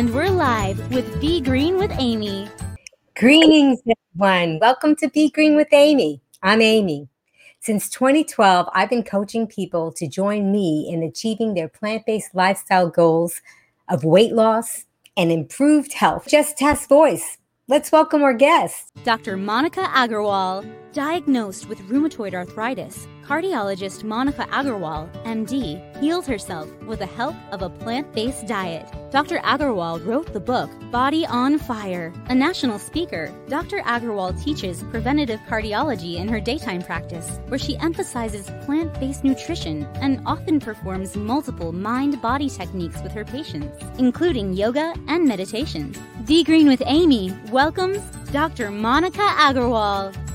And we're live with Be Green with Amy. Greetings, everyone. Welcome to Be Green with Amy. I'm Amy. Since 2012, I've been coaching people to join me in achieving their plant based lifestyle goals of weight loss and improved health. Just test voice. Let's welcome our guest, Dr. Monica Aggarwal, diagnosed with rheumatoid arthritis cardiologist Monica Aggarwal, MD, healed herself with the help of a plant based diet. Dr. Aggarwal wrote the book Body on Fire. A national speaker, Dr. Aggarwal teaches preventative cardiology in her daytime practice, where she emphasizes plant based nutrition and often performs multiple mind body techniques with her patients, including yoga and meditation. Be Green with Amy welcomes Dr. Monica Aggarwal.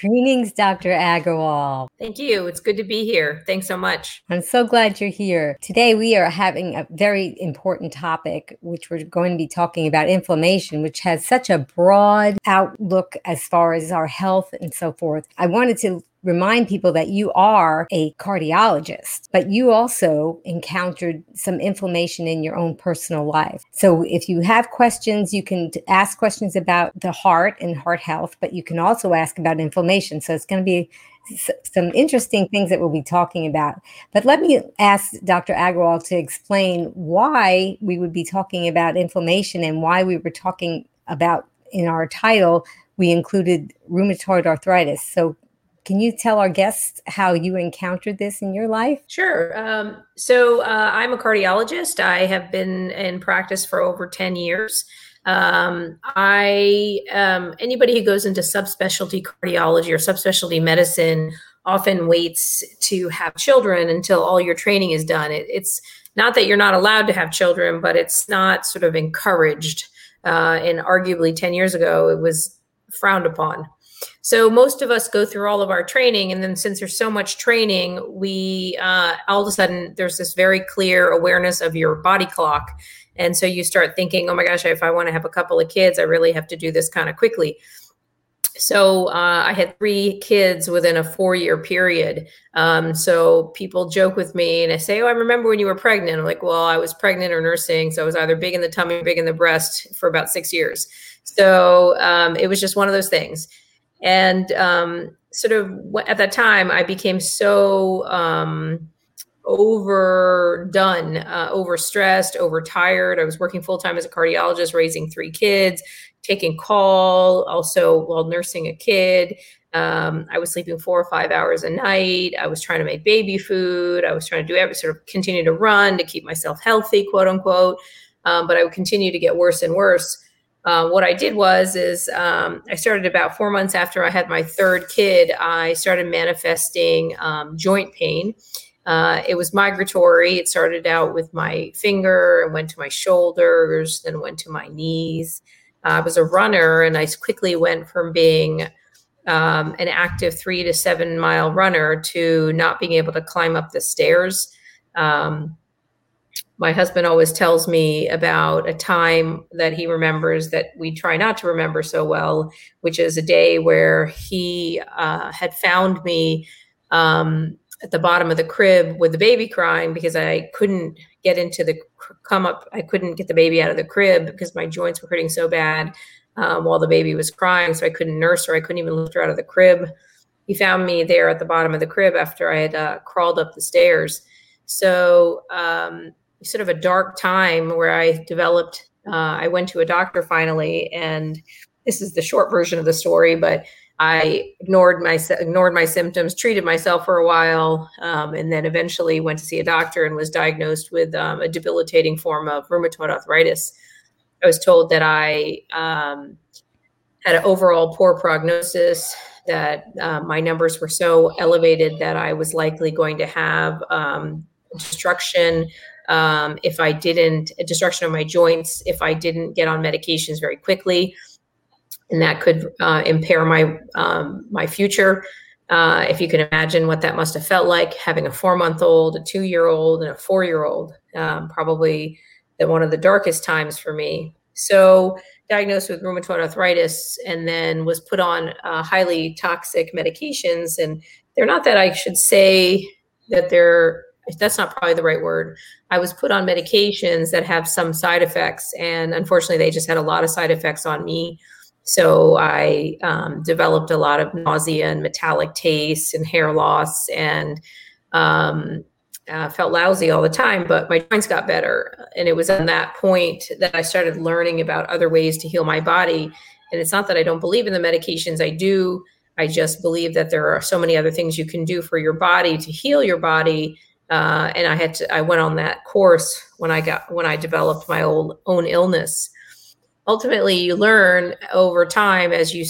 Greetings, Dr. Aggarwal. Thank you. It's good to be here. Thanks so much. I'm so glad you're here. Today, we are having a very important topic, which we're going to be talking about inflammation, which has such a broad outlook as far as our health and so forth. I wanted to remind people that you are a cardiologist, but you also encountered some inflammation in your own personal life. So if you have questions, you can ask questions about the heart and heart health, but you can also ask about inflammation. So it's going to be some interesting things that we'll be talking about. But let me ask Dr. Aggarwal to explain why we would be talking about inflammation and why we were talking about in our title, we included rheumatoid arthritis. So can you tell our guests how you encountered this in your life? Sure. Um, so uh, I'm a cardiologist. I have been in practice for over 10 years. Um, I um, anybody who goes into subspecialty cardiology or subspecialty medicine often waits to have children until all your training is done. It, it's not that you're not allowed to have children, but it's not sort of encouraged. Uh, and arguably 10 years ago, it was frowned upon. So most of us go through all of our training, and then since there's so much training, we uh, all of a sudden there's this very clear awareness of your body clock, and so you start thinking, oh my gosh, if I want to have a couple of kids, I really have to do this kind of quickly. So uh, I had three kids within a four-year period. Um, so people joke with me, and I say, "Oh, I remember when you were pregnant." I'm like, "Well, I was pregnant or nursing, so I was either big in the tummy, or big in the breast for about six years." So um, it was just one of those things and um, sort of at that time i became so um, overdone uh, overstressed overtired. I was working full-time as a cardiologist raising three kids taking call also while nursing a kid. Um, i was sleeping four or five hours a night. I was trying to make baby food. I was trying to do every sort of continue to run to keep myself healthy quote unquote. Um, but i would continue to get worse and worse uh, what I did was is um, I started about four months after I had my third kid. I started manifesting um, joint pain. Uh, it was migratory. It started out with my finger and went to my shoulders, then went to my knees. Uh, I was a runner, and I quickly went from being um, an active three to seven mile runner to not being able to climb up the stairs. Um, my husband always tells me about a time that he remembers that we try not to remember so well, which is a day where he uh, had found me um, at the bottom of the crib with the baby crying because I couldn't get into the come up. I couldn't get the baby out of the crib because my joints were hurting so bad um, while the baby was crying. So I couldn't nurse her. I couldn't even lift her out of the crib. He found me there at the bottom of the crib after I had uh, crawled up the stairs. So um, sort of a dark time where I developed. Uh, I went to a doctor finally, and this is the short version of the story, but I ignored my ignored my symptoms, treated myself for a while, um, and then eventually went to see a doctor and was diagnosed with um, a debilitating form of rheumatoid arthritis. I was told that I um, had an overall poor prognosis, that uh, my numbers were so elevated that I was likely going to have um, destruction um, if I didn't, destruction of my joints, if I didn't get on medications very quickly. And that could uh, impair my um, my future. Uh, if you can imagine what that must have felt like having a four month old, a two year old, and a four year old, um, probably the, one of the darkest times for me. So, diagnosed with rheumatoid arthritis and then was put on uh, highly toxic medications. And they're not that I should say that they're that's not probably the right word. I was put on medications that have some side effects, and unfortunately, they just had a lot of side effects on me. So I um, developed a lot of nausea and metallic taste and hair loss, and um, uh, felt lousy all the time. But my joints got better, and it was at that point that I started learning about other ways to heal my body. And it's not that I don't believe in the medications; I do. I just believe that there are so many other things you can do for your body to heal your body. Uh, and I had to, I went on that course when I got, when I developed my old, own illness. Ultimately, you learn over time as you,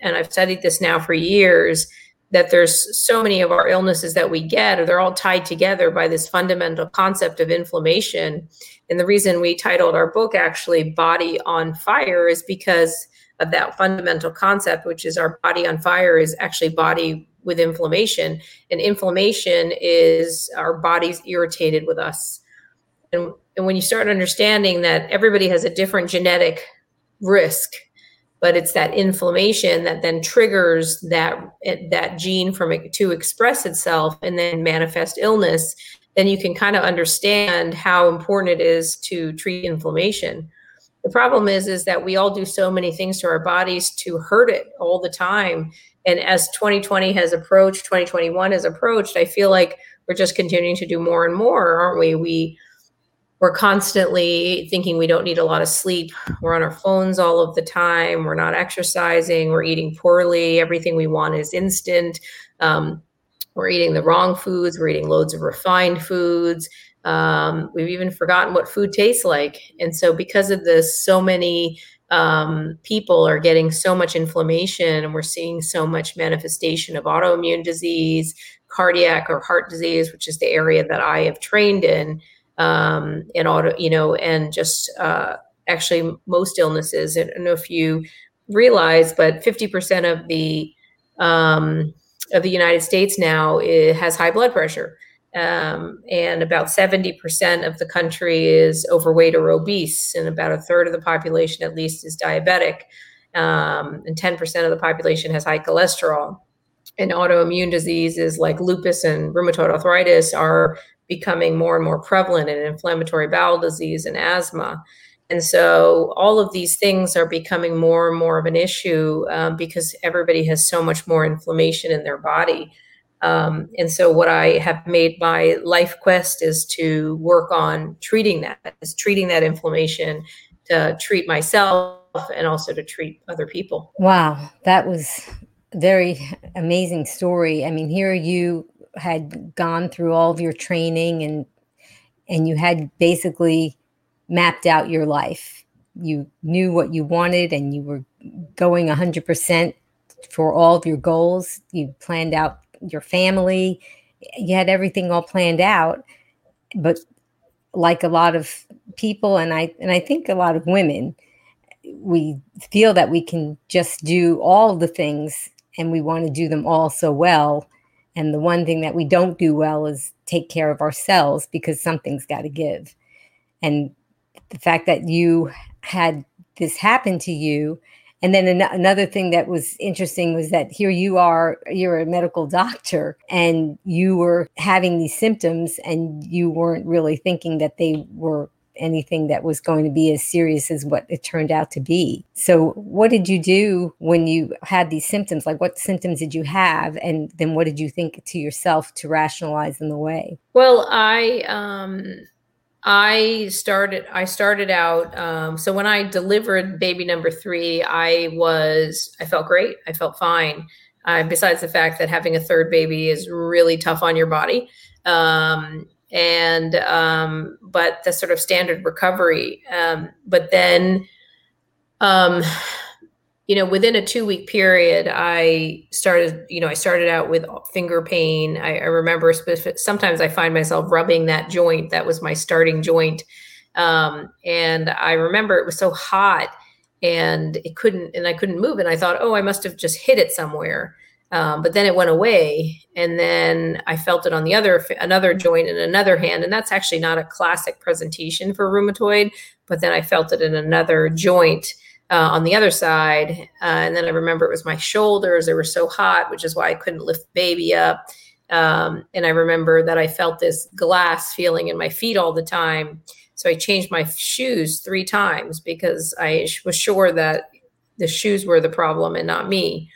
and I've studied this now for years, that there's so many of our illnesses that we get, or they're all tied together by this fundamental concept of inflammation. And the reason we titled our book actually Body on Fire is because of that fundamental concept, which is our body on fire is actually body with inflammation. And inflammation is our body's irritated with us. And, and when you start understanding that everybody has a different genetic risk, but it's that inflammation that then triggers that that gene from it to express itself and then manifest illness, then you can kind of understand how important it is to treat inflammation the problem is is that we all do so many things to our bodies to hurt it all the time and as 2020 has approached 2021 has approached i feel like we're just continuing to do more and more aren't we? We we're constantly thinking we don't need a lot of sleep. We're on our phones all of the time. We're not exercising. We're eating poorly. Everything we want is instant. Um, we're eating the wrong foods. We're eating loads of refined foods. Um, we've even forgotten what food tastes like. And so, because of this, so many um, people are getting so much inflammation, and we're seeing so much manifestation of autoimmune disease, cardiac or heart disease, which is the area that I have trained in, um, and auto, you know, and just uh, actually most illnesses. I don't know if you realize, but 50% of the um, of the United States now has high blood pressure um, and about 70% of the country is overweight or obese, and about a third of the population, at least, is diabetic, um, and 10% of the population has high cholesterol. And autoimmune diseases like lupus and rheumatoid arthritis are becoming more and more prevalent, and inflammatory bowel disease and asthma. And so all of these things are becoming more and more of an issue um, because everybody has so much more inflammation in their body. Um, and so what I have made my life quest is to work on treating that, is treating that inflammation, to treat myself and also to treat other people. Wow, that was very amazing story. I mean, here you had gone through all of your training and and you had basically mapped out your life. You knew what you wanted and you were going 100% for all of your goals. You planned out your family. You had everything all planned out. But like a lot of people, and I and I think a lot of women, we feel that we can just do all the things and we want to do them all so well. And the one thing that we don't do well is take care of ourselves because something's got to give. And the fact that you had this happen to you and then an- another thing that was interesting was that here you are, you're a medical doctor, and you were having these symptoms, and you weren't really thinking that they were anything that was going to be as serious as what it turned out to be. So, what did you do when you had these symptoms? Like, what symptoms did you have? And then, what did you think to yourself to rationalize them away? Well, I, um, I started I started out um, so when I delivered baby number three, I was I felt great. I felt fine. Uh, besides the fact that having a third baby is really tough on your body. Um, and um, but the sort of standard recovery. Um, but then um, you know, within a two week period, I started, you know, I started out with finger pain. I, I remember specific, sometimes I find myself rubbing that joint. That was my starting joint. Um, and I remember it was so hot and it couldn't, and I couldn't move. And I thought, oh, I must have just hit it somewhere. Um, but then it went away. And then I felt it on the other, another joint in another hand. And that's actually not a classic presentation for rheumatoid, but then I felt it in another joint uh, on the other side. Uh, and then I remember it was my shoulders. They were so hot, which is why I couldn't lift baby up. Um, and I remember that I felt this glass feeling in my feet all the time. So I changed my shoes three times because I was sure that the shoes were the problem and not me.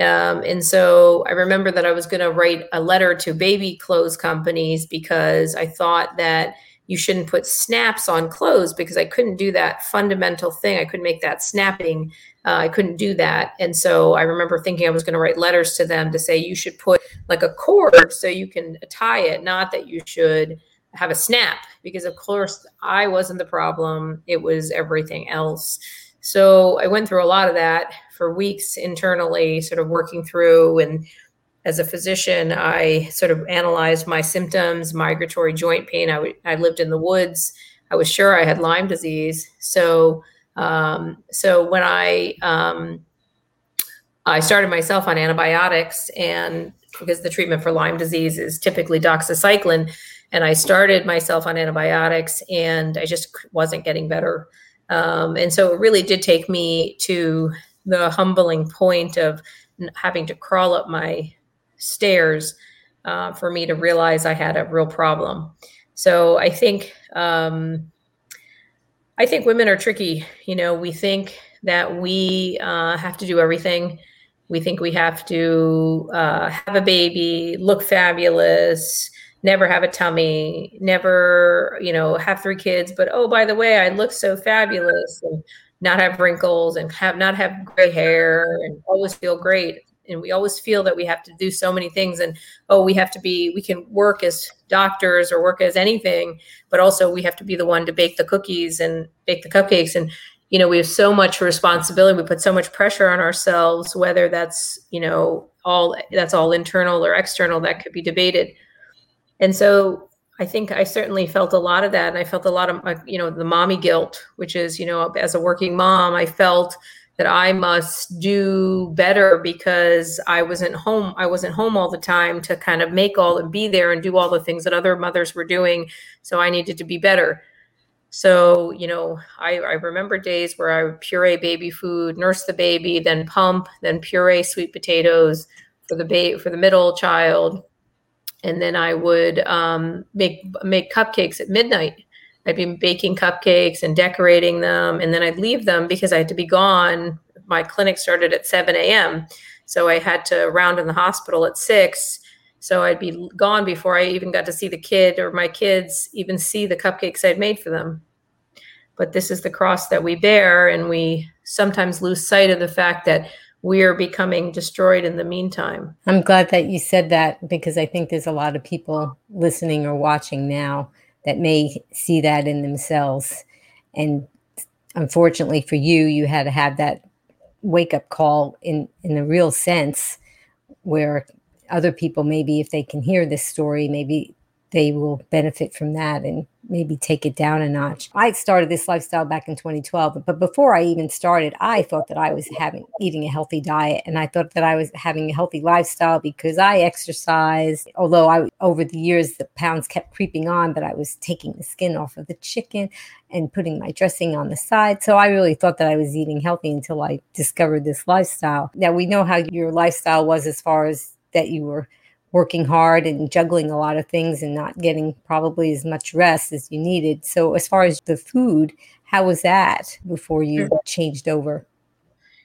Um, and so I remember that I was going to write a letter to baby clothes companies because I thought that you shouldn't put snaps on clothes because I couldn't do that fundamental thing. I couldn't make that snapping. Uh, I couldn't do that. And so I remember thinking I was going to write letters to them to say you should put like a cord so you can tie it, not that you should have a snap because of course I wasn't the problem. It was everything else. So I went through a lot of that for weeks internally, sort of working through. And as a physician, I sort of analyzed my symptoms, migratory joint pain. I, w- I lived in the woods. I was sure I had Lyme disease. So, um, so when I um, I started myself on antibiotics, and because the treatment for Lyme disease is typically doxycycline, and I started myself on antibiotics, and I just wasn't getting better. Um, and so it really did take me to the humbling point of having to crawl up my stairs uh, for me to realize I had a real problem. So I think um, I think women are tricky. You know, we think that we uh, have to do everything. We think we have to uh, have a baby, look fabulous, never have a tummy, never, you know, have three kids. But oh, by the way, I look so fabulous and not have wrinkles and have not have gray hair and always feel great. And we always feel that we have to do so many things and oh, we have to be, we can work as doctors or work as anything, but also we have to be the one to bake the cookies and bake the cupcakes. And, you know, we have so much responsibility. We put so much pressure on ourselves, whether that's, you know, all that's all internal or external, that could be debated and so I think I certainly felt a lot of that. And I felt a lot of, you know, the mommy guilt, which is, you know, as a working mom, I felt that I must do better because I wasn't home. I wasn't home all the time to kind of make all and be there and do all the things that other mothers were doing. So I needed to be better. So, you know, I, I remember days where I would puree baby food, nurse the baby, then pump, then puree sweet potatoes for the baby for the middle child, and then I would um, make make cupcakes at midnight. I'd be baking cupcakes and decorating them, and then I'd leave them because I had to be gone. My clinic started at 7 a.m., so I had to round in the hospital at six. So I'd be gone before I even got to see the kid or my kids even see the cupcakes I'd made for them. But this is the cross that we bear, and we sometimes lose sight of the fact that we are becoming destroyed in the meantime. I'm glad that you said that because I think there's a lot of people listening or watching now that may see that in themselves. And unfortunately for you, you had to have that wake up call in, in a real sense where other people, maybe if they can hear this story, maybe they will benefit from that and maybe take it down a notch. I started this lifestyle back in 2012, but before I even started, I thought that I was having eating a healthy diet and I thought that I was having a healthy lifestyle because I exercised. Although I over the years the pounds kept creeping on, but I was taking the skin off of the chicken and putting my dressing on the side. So I really thought that I was eating healthy until I discovered this lifestyle. Now we know how your lifestyle was as far as that you were working hard and juggling a lot of things and not getting probably as much rest as you needed. So, as far as the food, how was that before you sure. changed over?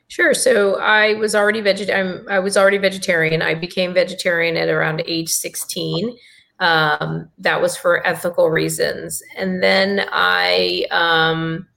Sure. So I was already vegetarian. I was already vegetarian. I became vegetarian at around age 16. Um, that was for ethical reasons. And then I um,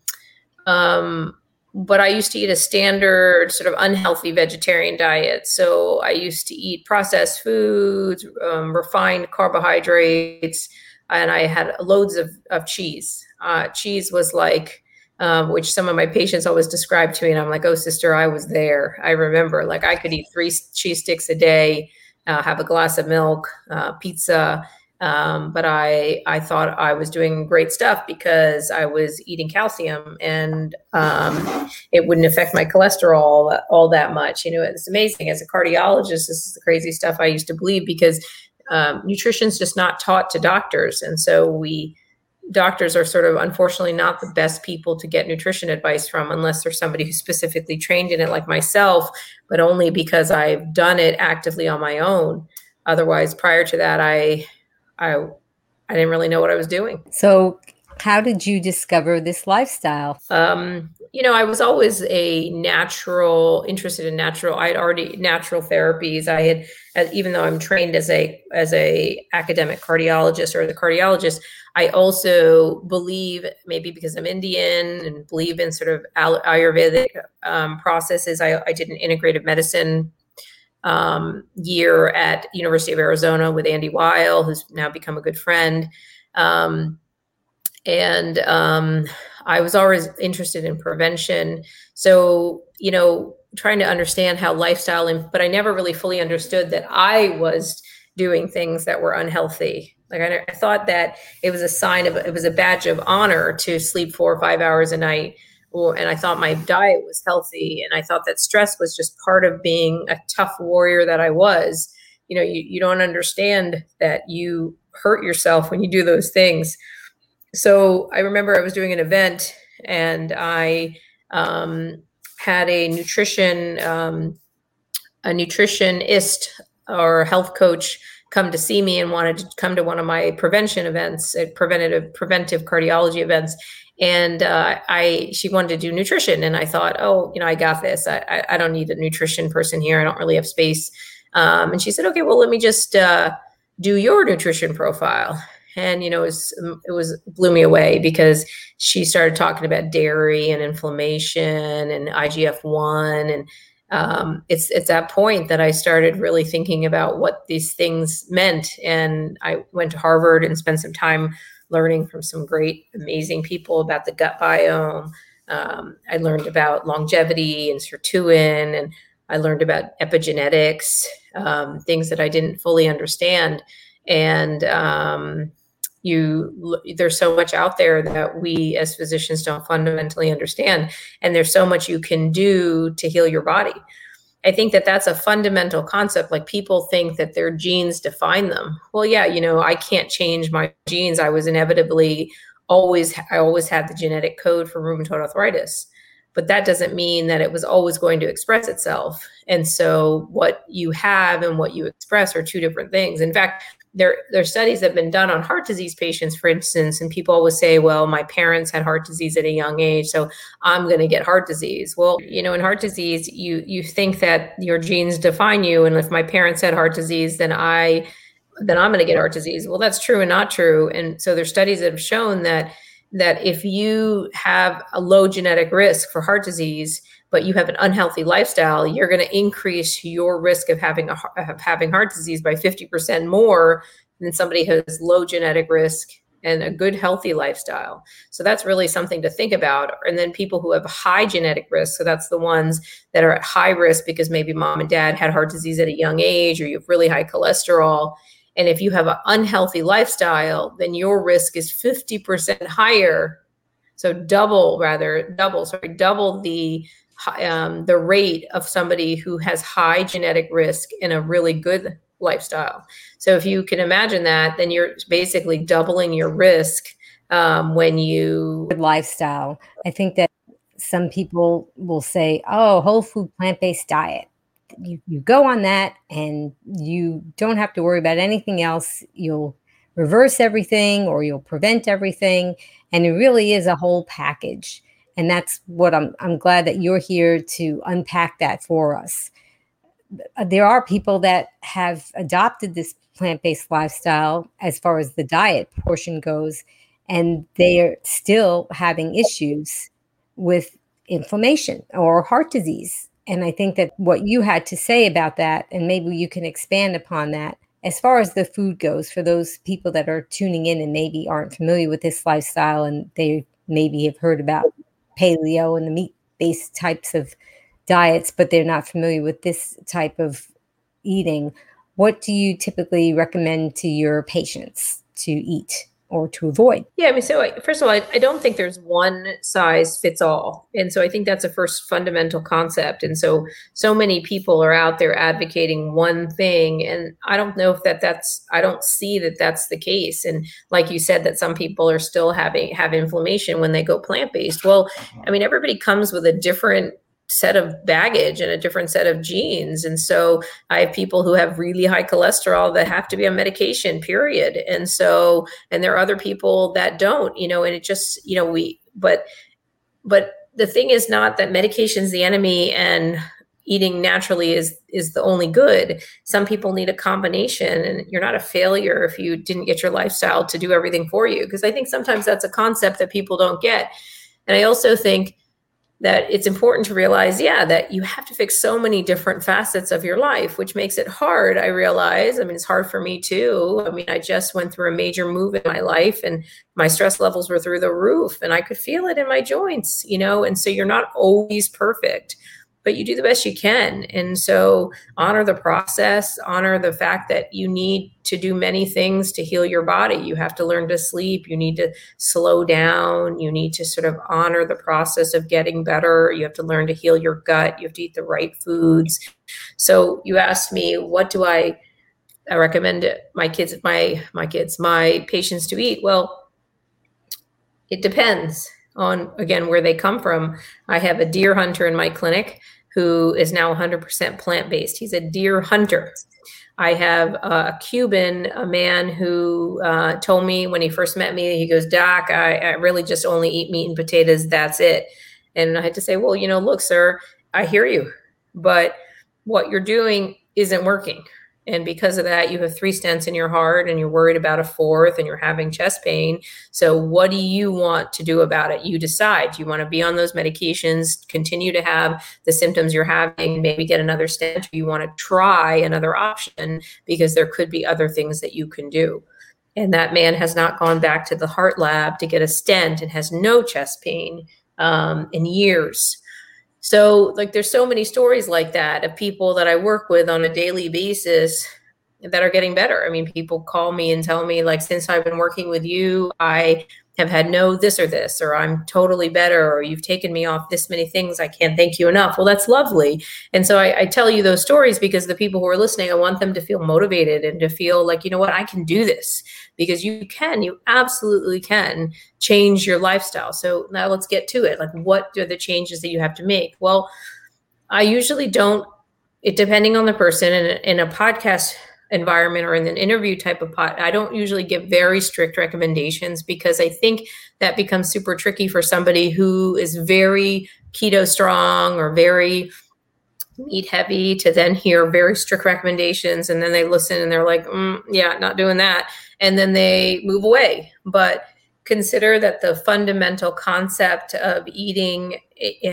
um, but I used to eat a standard sort of unhealthy vegetarian diet. So I used to eat processed foods, um, refined carbohydrates, and I had loads of, of cheese. Uh, cheese was like, um, which some of my patients always describe to me, and I'm like, oh, sister, I was there. I remember, like, I could eat three cheese sticks a day, uh, have a glass of milk, uh, pizza, um, but I I thought I was doing great stuff because I was eating calcium and um, it wouldn't affect my cholesterol all that much. You know, it's amazing. As a cardiologist, this is the crazy stuff I used to believe because um, nutrition is just not taught to doctors, and so we doctors are sort of unfortunately not the best people to get nutrition advice from unless there's somebody who's specifically trained in it like myself but only because i've done it actively on my own otherwise, prior to that, I, I, I didn't really know what I was doing. So, how did you discover this lifestyle? Um, you know, I was always a natural, interested in natural. I had already natural therapies. I had, even though I'm trained as a as a academic cardiologist or the cardiologist, I also believe maybe because I'm Indian and believe in sort of Ayurvedic um, processes. I, I did an integrative medicine um, year at University of Arizona with Andy Weil, who's now become a good friend. Um, and um, I was always interested in prevention. So, you know, trying to understand how lifestyle, but I never really fully understood that I was doing things that were unhealthy. Like I, I thought that it was a sign of, it was a badge of honor to sleep four or five hours a night. Or, and I thought my diet was healthy. And I thought that stress was just part of being a tough warrior that I was. You know, you, you don't understand that you hurt yourself when you do those things so I remember I was doing an event and I um, had a nutrition um, a nutritionist or health coach come to see me and wanted to come to one of my prevention events, uh, preventative preventive cardiology events. And uh, I, she wanted to do nutrition, and I thought, oh, you know, I got this. I, I, I don't need a nutrition person here. I don't really have space. Um, and she said, okay, well, let me just uh, do your nutrition profile and you know it was it was blew me away because she started talking about dairy and inflammation and IGF-1 and um, it's it's that point that I started really thinking about what these things meant and I went to Harvard and spent some time learning from some great amazing people about the gut biome. Um, I learned about longevity and sirtuin and I learned about epigenetics um, things that I didn't fully understand. And um, you there's so much out there that we as physicians don't fundamentally understand and there's so much you can do to heal your body i think that that's a fundamental concept like people think that their genes define them. Well yeah you know i can't change my genes. I was inevitably always i always had the genetic code for rheumatoid arthritis but that doesn't mean that it was always going to express itself. And so what you have and what you express are two different things. In fact there there are studies that have been done on heart disease patients for instance and people always say well my parents had heart disease at a young age so i'm going to get heart disease. Well you know in heart disease you you think that your genes define you and if my parents had heart disease then i then i'm going to get heart disease. Well that's true and not true and so there's studies that have shown that that if you have a low genetic risk for heart disease but you have an unhealthy lifestyle, mm-hmm. you're going to increase your risk of having a of having heart disease by 50% more than somebody who has low genetic risk and a good healthy lifestyle. So that's really something to think about. And then people who have high genetic risk, so that's the ones that are at high risk because maybe mom and dad had heart disease at a young age or you have really high cholesterol. And if you have an unhealthy lifestyle, then your risk is 50% higher. So double rather, double, sorry, double the um, the rate of somebody who has high genetic risk in a really good lifestyle. So if you can imagine that, then you're basically doubling your risk um, when you good lifestyle. I think that some people will say, "Oh, whole food plant based diet." You you go on that, and you don't have to worry about anything else. You'll reverse everything, or you'll prevent everything, and it really is a whole package and that's what I'm I'm glad that you're here to unpack that for us. Uh, there are people that have adopted this plant-based lifestyle as far as the diet portion goes and they're still having issues with inflammation or heart disease. And I think that what you had to say about that, and maybe you can expand upon that, as far as the food goes, for those people that are tuning in and maybe aren't familiar with this lifestyle and they maybe have heard about paleo and the meat based types of diets, but they're not familiar with this type of eating, what do you typically recommend to your patients to eat? Or to avoid? Yeah, I mean, so I, first of all, I, I, don't think there's one size fits all. And so I think that's a first fundamental concept. And so, so many people are out there advocating one thing. And I don't know if that that's, I don't see that that's the case. And like you said, that some people are still having, have inflammation when they go plant based. Well, I mean, everybody comes with a different set of baggage and a different set of genes. And so I have people who have really high cholesterol that have to be on medication, period. And so, and there are other people that don't, you know, and it just, you know, we, but, but the thing is not that medication is the enemy and eating naturally is is the only good some people need a combination and you're not a failure if you didn't get your lifestyle to do everything for you because i think sometimes that's a concept that people don't get and i also think that it's important to realize, yeah, that you have to fix so many different facets of your life, which makes it hard. I realize. I mean, it's hard for me too. I mean, I just went through a major move in my life and my stress levels were through the roof and I could feel it in my joints, you know, and so you're not always perfect but you do the best you can. And so honor the process, honor the fact that you need to do many things to heal your body. You have to learn to sleep, you need to slow down, you need to sort of honor the process of getting better. You have to learn to heal your gut, you have to eat the right foods. So you asked me, what do I I recommend my kids my my kids my patients to eat? Well, it depends on again where they come from. I have a deer hunter in my clinic who is now 100% plant based. He's a deer hunter. I have a Cuban, a man who uh, told me when he first met me, he goes, Doc, I, I really just only eat meat and potatoes. That's it. And I had to say, Well, you know, look, sir, I hear you, but what you're doing isn't working. And because of that, you have three stents in your heart and you're worried about a fourth and you're having chest pain. So, what do you want to do about it? You decide. You want to be on those medications, continue to have the symptoms you're having, maybe get another stent, you want to try another option because there could be other things that you can do. And that man has not gone back to the heart lab to get a stent and has no chest pain um, in years. So, like, there's so many stories like that of people that I work with on a daily basis that are getting better. I mean, people call me and tell me, like, since I've been working with you, I have had no this or this, or I'm totally better, or you've taken me off this many things. I can't thank you enough. Well, that's lovely. And so I, I, tell you those stories because the people who are listening, I want them to feel motivated and to feel like, you know what, I can do this because you can, you absolutely can change your lifestyle. So now let's get to it. Like, what are the changes that you have to make? Well, I usually don't, it depending on the person in a, in a podcast environment or in an interview type of pot i don't usually give very strict recommendations because i think that becomes super tricky for somebody who is very keto strong or very meat heavy to then hear very strict recommendations and then they listen and they're like mm, yeah not doing that and then they move away but consider that the fundamental concept of eating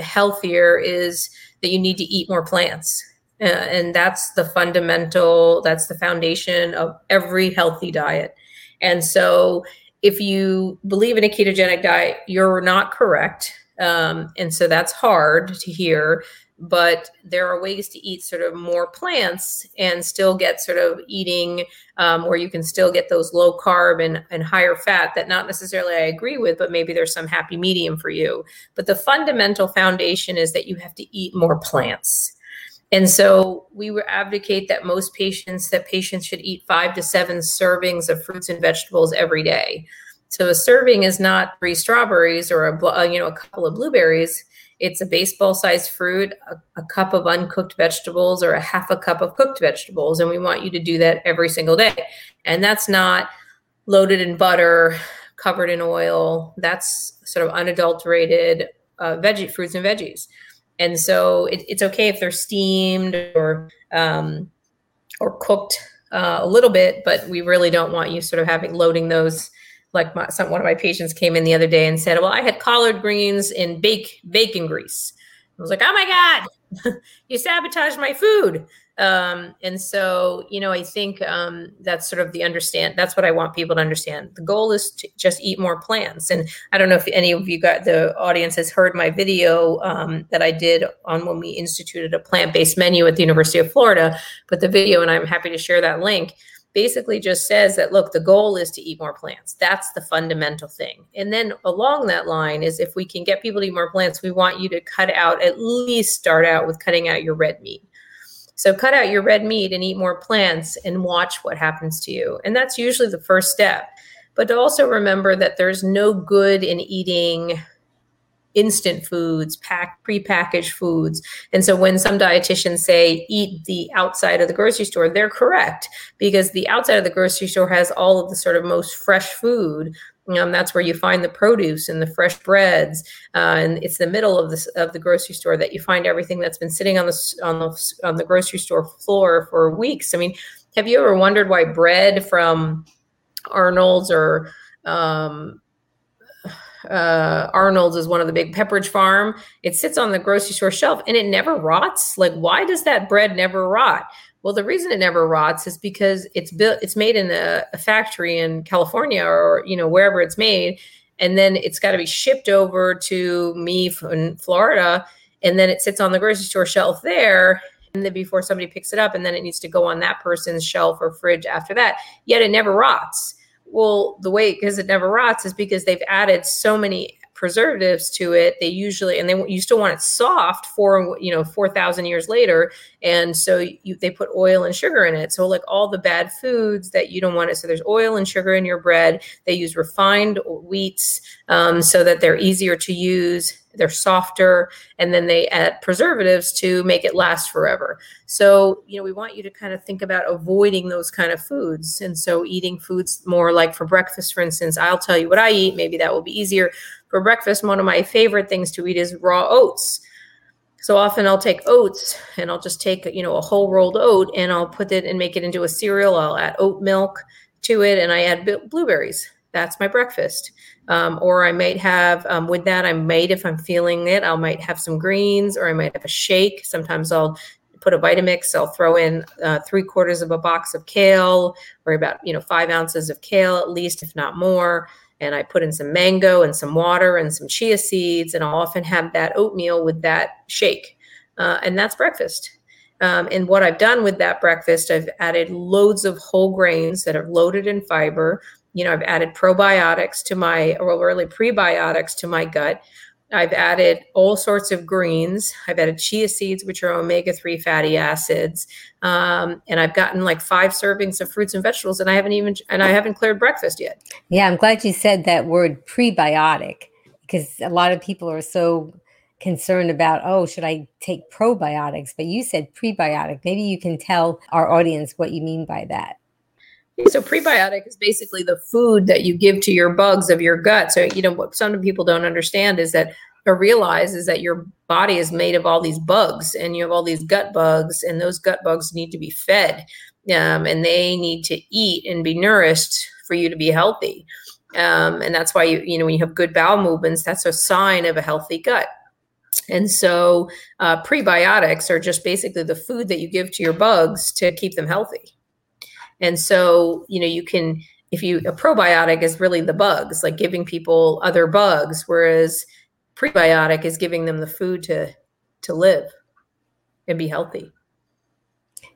healthier is that you need to eat more plants uh, and that's the fundamental, that's the foundation of every healthy diet. And so if you believe in a ketogenic diet, you're not correct. Um, and so that's hard to hear but there are ways to eat sort of more plants and still get sort of eating um, where you can still get those low carb and, and higher fat that not necessarily I agree with, but maybe there's some happy medium for you. But the fundamental foundation is that you have to eat more plants. And so we would advocate that most patients that patients should eat five to seven servings of fruits and vegetables every day. So a serving is not three strawberries or a uh, you know a couple of blueberries. It's a baseball-sized fruit, a, a cup of uncooked vegetables, or a half a cup of cooked vegetables, and we want you to do that every single day. And that's not loaded in butter, covered in oil. That's sort of unadulterated uh, veggie fruits and veggies and so it, it's okay if they're steamed or um, or cooked uh, a little bit, but we really don't want you sort of having loading those. Like my, some, one of my patients came in the other day and said, "Well, I had collard greens in bake bacon grease." I was like, "Oh my god, you sabotaged my food!" Um, and so, you know, I think um, that's sort of the understand. That's what I want people to understand. The goal is to just eat more plants. And I don't know if any of you got the audience has heard my video um, that I did on when we instituted a plant based menu at the University of Florida. But the video, and I'm happy to share that link, basically just says that look, the goal is to eat more plants. That's the fundamental thing. And then along that line is if we can get people to eat more plants, we want you to cut out at least start out with cutting out your red meat so cut out your red meat and eat more plants and watch what happens to you. And that's usually the first step. But to also remember that there's no good in eating instant foods, pack prepackaged foods. And so when some dietitians say eat the outside of the grocery store, they're correct because the outside of the grocery store has all of the sort of most fresh food. Um, that's where you find the produce and the fresh breads, uh, and it's the middle of the of the grocery store that you find everything that's been sitting on the on the on the grocery store floor for weeks. I mean, have you ever wondered why bread from Arnold's or um, uh, Arnold's is one of the big Pepperidge Farm. It sits on the grocery store shelf and it never rots. Like, why does that bread never rot? Well, the reason it never rots is because it's built, it's made in a, a factory in California or you know wherever it's made, and then it's got to be shipped over to me in Florida, and then it sits on the grocery store shelf there, and then before somebody picks it up, and then it needs to go on that person's shelf or fridge after that. Yet it never rots well, the way because it never rots is because they've added so many preservatives to it. They usually and they you still want it soft for you know 4000 years later. And so you, they put oil and sugar in it. So like all the bad foods that you don't want it so there's oil and sugar in your bread. They use refined wheats um, so that they're easier to use they're softer and then they add preservatives to make it last forever so you know we want you to kind of think about avoiding those kind of foods and so eating foods more like for breakfast for instance i'll tell you what i eat maybe that will be easier for breakfast one of my favorite things to eat is raw oats so often I'll take oats and I'll just take, you know, a whole rolled oat and I'll put it and make it into a cereal. I'll add oat milk to it and I add blueberries. That's my breakfast. Um, or I might have um, with that, I might, if I'm feeling it, I might have some greens or I might have a shake. Sometimes I'll put a Vitamix. I'll throw in uh, three quarters of a box of kale or about, you know, five ounces of kale at least, if not more. And I put in some mango and some water and some chia seeds. And I'll often have that oatmeal with that shake. Uh, and that's breakfast. Um, and what I've done with that breakfast, I've added loads of whole grains that are loaded in fiber you know, I've added probiotics to my, or really prebiotics to my gut. I've added all sorts of greens. I've added chia seeds, which are omega 3 fatty acids. Um, and I've gotten like five servings of fruits and vegetables, and I haven't even, and I haven't cleared breakfast yet. Yeah, I'm glad you said that word prebiotic because a lot of people are so concerned about, oh, should I take probiotics? But you said prebiotic. Maybe you can tell our audience what you mean by that. So prebiotic is basically the food that you give to your bugs of your gut. So you know what some people don't understand is that or realize is that your body is made of all these bugs and you have all these gut bugs and those gut bugs need to be fed um, and they need to eat and be nourished for you to be healthy. Um, and that's why you you know when you have good bowel movements that's a sign of a healthy gut. And so uh, prebiotics are just basically the food that you give to your bugs to keep them healthy and so, you know, you can, if you, a probiotic is really the bugs, like giving people other bugs, whereas prebiotic is giving them the food to, to live and be healthy.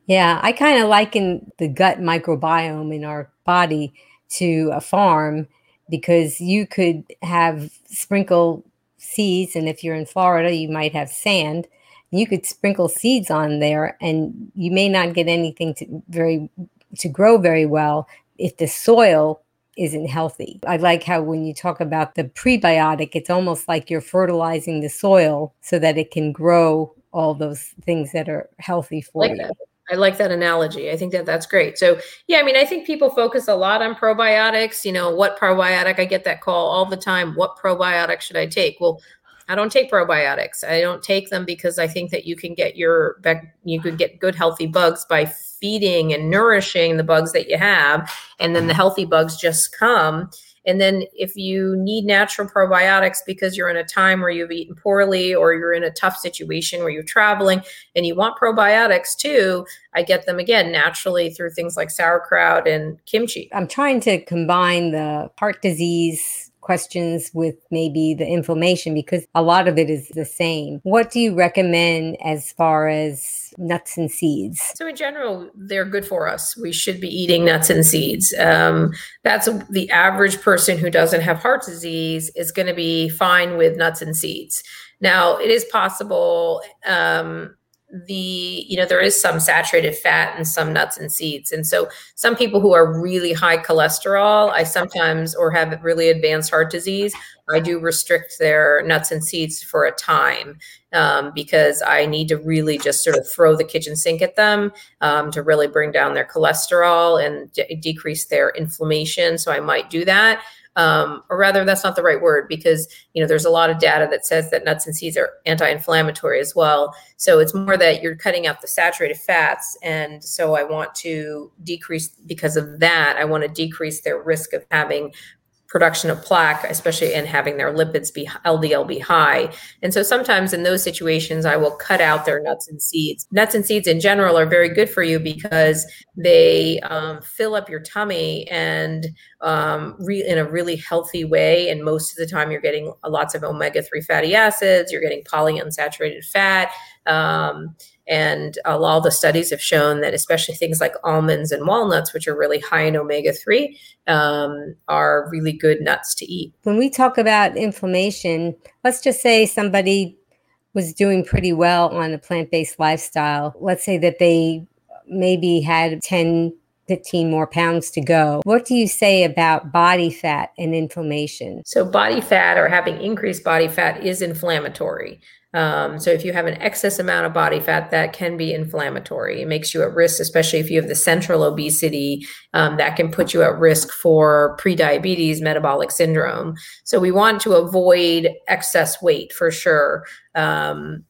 Yeah, I kind of liken the gut microbiome in our body to a farm because you could have sprinkle seeds, and if you're in Florida, you might have sand. You could sprinkle seeds on there, and you may not get anything to very to grow very well if the soil isn't healthy. I like how when you talk about the prebiotic, it's almost like you're fertilizing the soil so that it can grow all those things that are healthy for like you. That. I like that analogy. I think that that's great. So, yeah, I mean, I think people focus a lot on probiotics. You know, what probiotic? I get that call all the time. What probiotic should I take? Well, I don't take probiotics. I don't take them because I think that you can get your you could get good healthy bugs by feeding and nourishing the bugs that you have and then the mm-hmm. healthy bugs just come. And then if you need natural probiotics because you're in a time where you've eaten poorly or you're in a tough situation where you're traveling and you want probiotics too, I get them again naturally through things like sauerkraut and kimchi. I'm trying to combine the heart disease questions with maybe the inflammation because a lot of it is the same. What do you recommend as far as nuts and seeds? So, in general, they're good for us. We should be eating nuts and seeds. Um, that's the average person who doesn't have heart disease is going to be fine with nuts and seeds. Now, it is possible. Um, the you know there is some saturated fat in some nuts and seeds. And so some people who are really high cholesterol i sometimes or have really advanced heart disease i do restrict their nuts and seeds for a time um, because i need to really just sort of throw the kitchen sink at them um, to really bring down their cholesterol and de- decrease their inflammation. So i might do that um, or rather that's not the right word because you know there's a lot of data that says that nuts and seeds are anti-inflammatory as well. So it's more that you're cutting out the saturated fats. And so i want to decrease because of that i want to decrease their risk of having production of plaque, especially in having their lipids be LDL be high. And so sometimes in those situations, I will cut out their nuts and seeds. Nuts and seeds in general are very good for you because they um, fill up your tummy and um, re- in a really healthy way. And most of the time, you're getting lots of omega 3 fatty acids, you're getting polyunsaturated fat. Um, and uh, all the studies have shown that, especially things like almonds and walnuts, which are really high in omega 3, um, are really good nuts to eat. When we talk about inflammation, let's just say somebody was doing pretty well on a plant based lifestyle. Let's say that they maybe had 10, 15 more pounds to go. What do you say about body fat and inflammation? So, body fat or having increased body fat is inflammatory. Um, so if you have an excess amount of body fat, that can be inflammatory. It makes you at risk, especially if you have the central obesity, um, that can put you at risk for prediabetes, metabolic syndrome. So we want to avoid excess weight for sure. Um,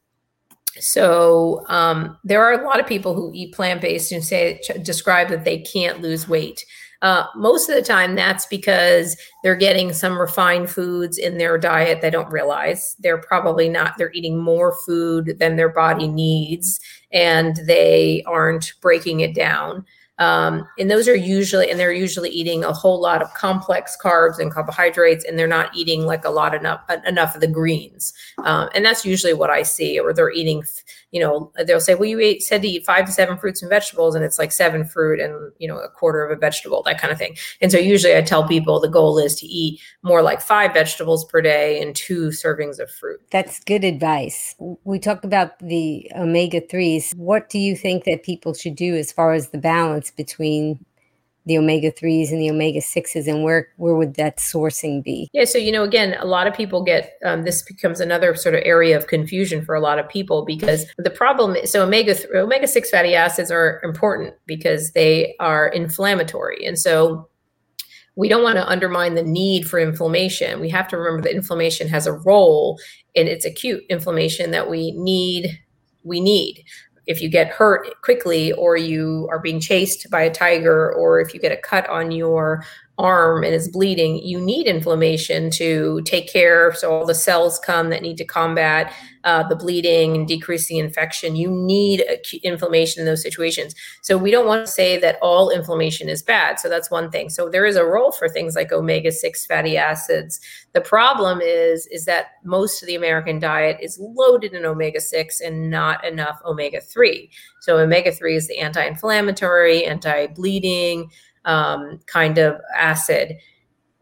so um, there are a lot of people who eat plant based and say describe that they can't lose weight. Uh, most of the time, that's because they're getting some refined foods in their diet they don't realize. They're probably not, they're eating more food than their body needs, and they aren't breaking it down. Um, and those are usually, and they're usually eating a whole lot of complex carbs and carbohydrates, and they're not eating like a lot enough enough of the greens. Um, and that's usually what I see. Or they're eating, you know, they'll say, "Well, you ate, said to eat five to seven fruits and vegetables, and it's like seven fruit and you know a quarter of a vegetable, that kind of thing." And so usually I tell people the goal is to eat more like five vegetables per day and two servings of fruit. That's good advice. We talked about the omega threes. What do you think that people should do as far as the balance? Between the omega 3s and the omega 6s and where where would that sourcing be? Yeah so you know again a lot of people get um, this becomes another sort of area of confusion for a lot of people because the problem is so omega omega 6 fatty acids are important because they are inflammatory. And so we don't want to undermine the need for inflammation. We have to remember that inflammation has a role and it's acute inflammation that we need we need if you get hurt quickly or you are being chased by a tiger or if you get a cut on your arm and is bleeding, you need inflammation to take care. So all the cells come that need to combat uh, the bleeding and decrease the infection. You need acute inflammation in those situations. So we don't want to say that all inflammation is bad. So that's one thing. So there is a role for things like omega six fatty acids. The problem is is that most of the American diet is loaded in omega six and not enough omega three. So omega three is the anti-inflammatory, anti-bleeding um, kind of acid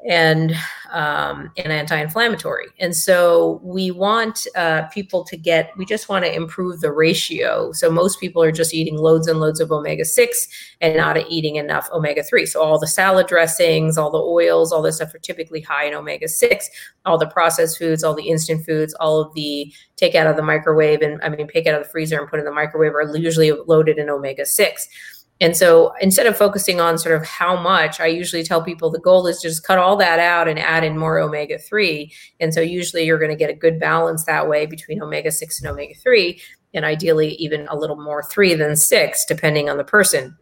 and um, an anti-inflammatory. And so we want uh, people to get we just want to improve the ratio. So most people are just eating loads and loads of omega-6 and not eating enough omega-3 so all the salad dressings all the oils all this stuff are typically high in omega-6 all the processed foods all the instant foods all of the take out of the microwave and i mean take out of the freezer and put in the microwave are usually loaded in omega-6 and so instead of focusing on sort of how much, I usually tell people the goal is just cut all that out and add in more omega 3. And so usually you're going to get a good balance that way between omega 6 and omega 3, and ideally even a little more 3 than 6, depending on the person.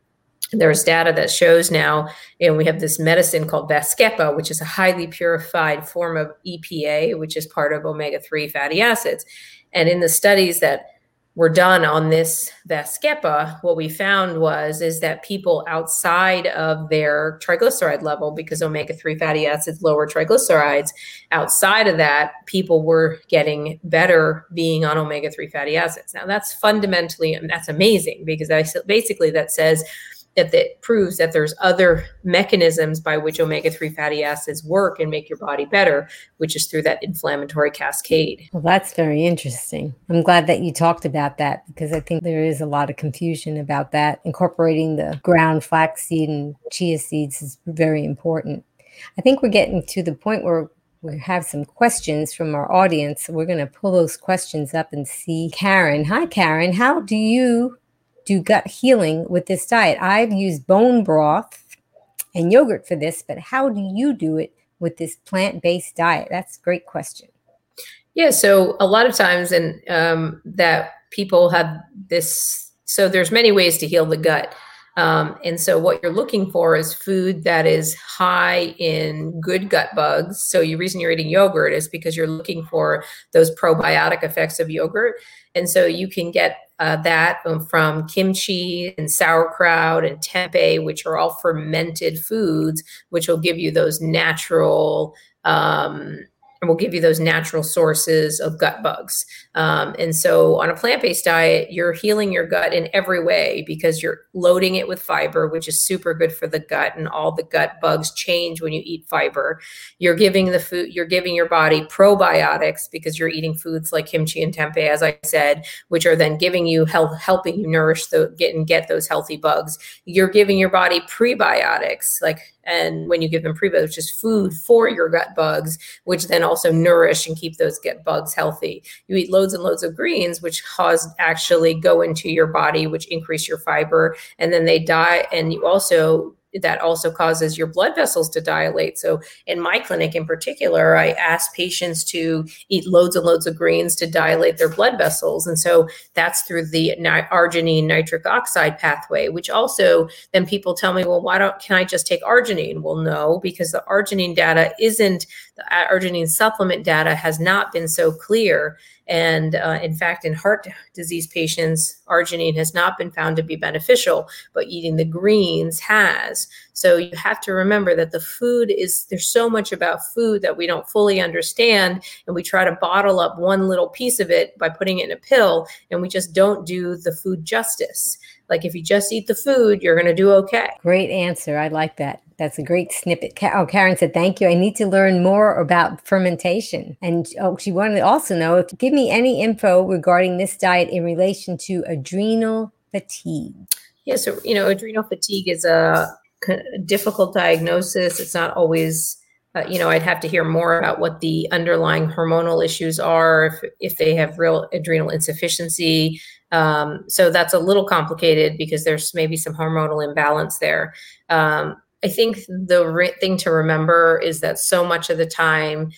There's data that shows now, and we have this medicine called Vascepa, which is a highly purified form of EPA, which is part of omega 3 fatty acids. And in the studies that were done on this Vascepa, what we found was is that people outside of their triglyceride level, because omega-3 fatty acids lower triglycerides, outside of that, people were getting better being on omega-3 fatty acids. Now that's fundamentally, that's amazing because basically that says that that proves that there's other mechanisms by which omega-3 fatty acids work and make your body better which is through that inflammatory cascade well that's very interesting i'm glad that you talked about that because i think there is a lot of confusion about that incorporating the ground flaxseed and chia seeds is very important i think we're getting to the point where we have some questions from our audience. We're going to pull those questions up and see Karen. Hi, Karen. How do you do gut healing with this diet? I've used bone broth and yogurt for this, but how do you do it with this plant based diet? That's a great question. Yeah. So, a lot of times, and um, that people have this, so there's many ways to heal the gut. Um, and so, what you're looking for is food that is high in good gut bugs. So, the reason you're eating yogurt is because you're looking for those probiotic effects of yogurt. And so, you can get uh, that from kimchi and sauerkraut and tempeh, which are all fermented foods, which will give you those natural. Um, and will give you those natural sources of gut bugs. Um, and so, on a plant based diet, you're healing your gut in every way because you're loading it with fiber, which is super good for the gut, and all the gut bugs change when you eat fiber. You're giving the food, you're giving your body probiotics because you're eating foods like kimchi and tempeh, as I said, which are then giving you health, helping you nourish the get and get those healthy bugs. You're giving your body prebiotics, like and when you give them prebiotics, which is food for your gut bugs, which then also nourish and keep those gut bugs healthy. You eat loads and loads of greens, which cause actually go into your body, which increase your fiber, and then they die. And you also that also causes your blood vessels to dilate. So, in my clinic in particular, I ask patients to eat loads and loads of greens to dilate their blood vessels. And so that's through the arginine nitric oxide pathway, which also then people tell me, well, why don't, can I just take arginine? Well, no, because the arginine data isn't, the uh, arginine supplement data has not been so clear and uh, in fact, in heart disease patients, arginine has not been found to be beneficial, but eating the greens has. So you have to remember that the food is, there's so much about food that we don't fully understand. And we try to bottle up one little piece of it by putting it in a pill, and we just don't do the food justice. Like if you just eat the food, you're going to do okay. Great answer. I like that. That's a great snippet. Oh, Karen said, thank you. I need to learn more about fermentation. And oh, she wanted to also know if give me any info regarding this diet in relation to adrenal fatigue. Yeah, so you know, adrenal fatigue is a difficult diagnosis. It's not always uh, you know, I'd have to hear more about what the underlying hormonal issues are, if, if they have real adrenal insufficiency. Um, so that's a little complicated because there's maybe some hormonal imbalance there. Um, I think the re- thing to remember is that so much of the time,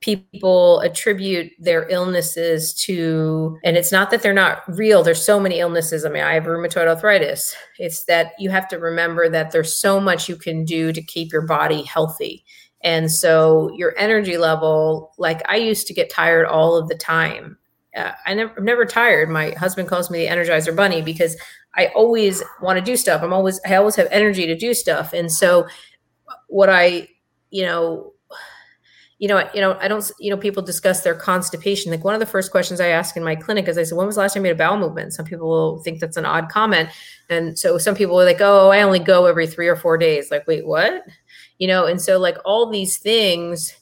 people attribute their illnesses to, and it's not that they're not real. There's so many illnesses. I mean, I have rheumatoid arthritis. It's that you have to remember that there's so much you can do to keep your body healthy. And so your energy level, like I used to get tired all of the time. Uh, I never, I'm never tired. My husband calls me the Energizer Bunny because I always want to do stuff. I'm always I always have energy to do stuff. And so what I, you know, you know, you know, I don't, you know, people discuss their constipation. Like one of the first questions I ask in my clinic is, I said, when was the last time you made a bowel movement? Some people will think that's an odd comment. And so some people are like, oh, I only go every three or four days. Like, wait, what? You know, and so like all these things,